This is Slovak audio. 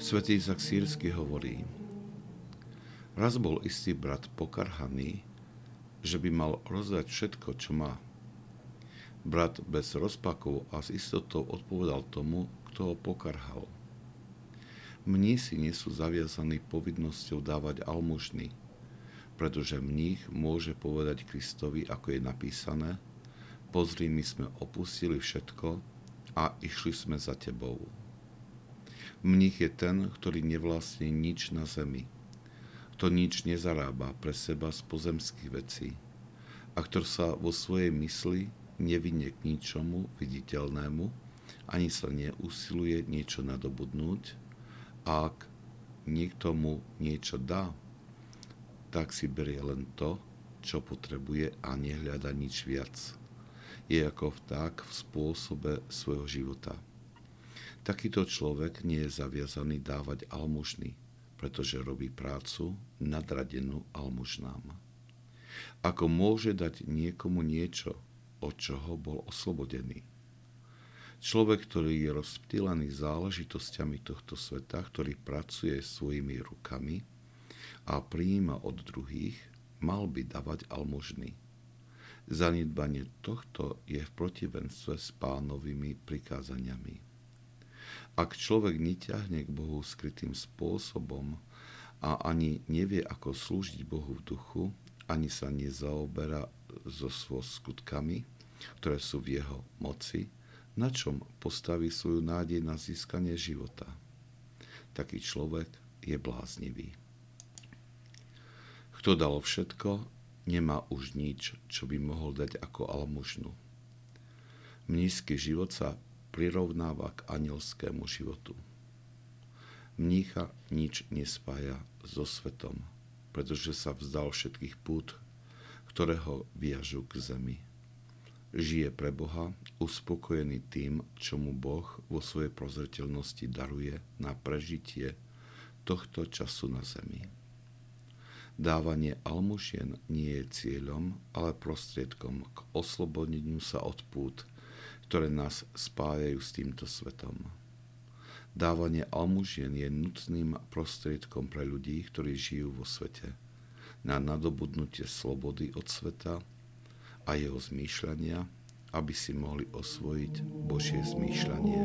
Svetý Izak Sírsky hovorí, raz bol istý brat pokarhaný, že by mal rozdať všetko, čo má. Brat bez rozpakov a s istotou odpovedal tomu, kto ho pokarhal. Mnísi nie sú zaviazaní povinnosťou dávať almužny, pretože mních môže povedať Kristovi, ako je napísané, pozri, my sme opustili všetko a išli sme za tebou. Mních je ten, ktorý nevlastní nič na zemi. To nič nezarába pre seba z pozemských vecí a ktorý sa vo svojej mysli nevinie k ničomu viditeľnému, ani sa neusiluje niečo nadobudnúť, a ak niekto mu niečo dá, tak si berie len to, čo potrebuje a nehľada nič viac. Je ako vták v spôsobe svojho života. Takýto človek nie je zaviazaný dávať almužny, pretože robí prácu nadradenú almužnám. Ako môže dať niekomu niečo, od čoho bol oslobodený? Človek, ktorý je rozptýlený záležitosťami tohto sveta, ktorý pracuje svojimi rukami a prijíma od druhých, mal by dávať almužny. Zanedbanie tohto je v protivenstve s pánovými prikázaniami. Ak človek neťahne k Bohu skrytým spôsobom a ani nevie, ako slúžiť Bohu v duchu, ani sa nezaoberá so svoj skutkami, ktoré sú v jeho moci, na čom postaví svoju nádej na získanie života. Taký človek je bláznivý. Kto dal všetko, nemá už nič, čo by mohol dať ako almužnu. Mnízky život sa prirovnáva k anielskému životu. Mnícha nič nespája so svetom, pretože sa vzdal všetkých pút, ktoré ho viažu k zemi. Žije pre Boha, uspokojený tým, čo mu Boh vo svojej prozreteľnosti daruje na prežitie tohto času na zemi. Dávanie almužien nie je cieľom, ale prostriedkom k oslobodeniu sa od pút, ktoré nás spájajú s týmto svetom. Dávanie almužien je nutným prostriedkom pre ľudí, ktorí žijú vo svete, na nadobudnutie slobody od sveta a jeho zmýšľania, aby si mohli osvojiť Božie zmýšľanie.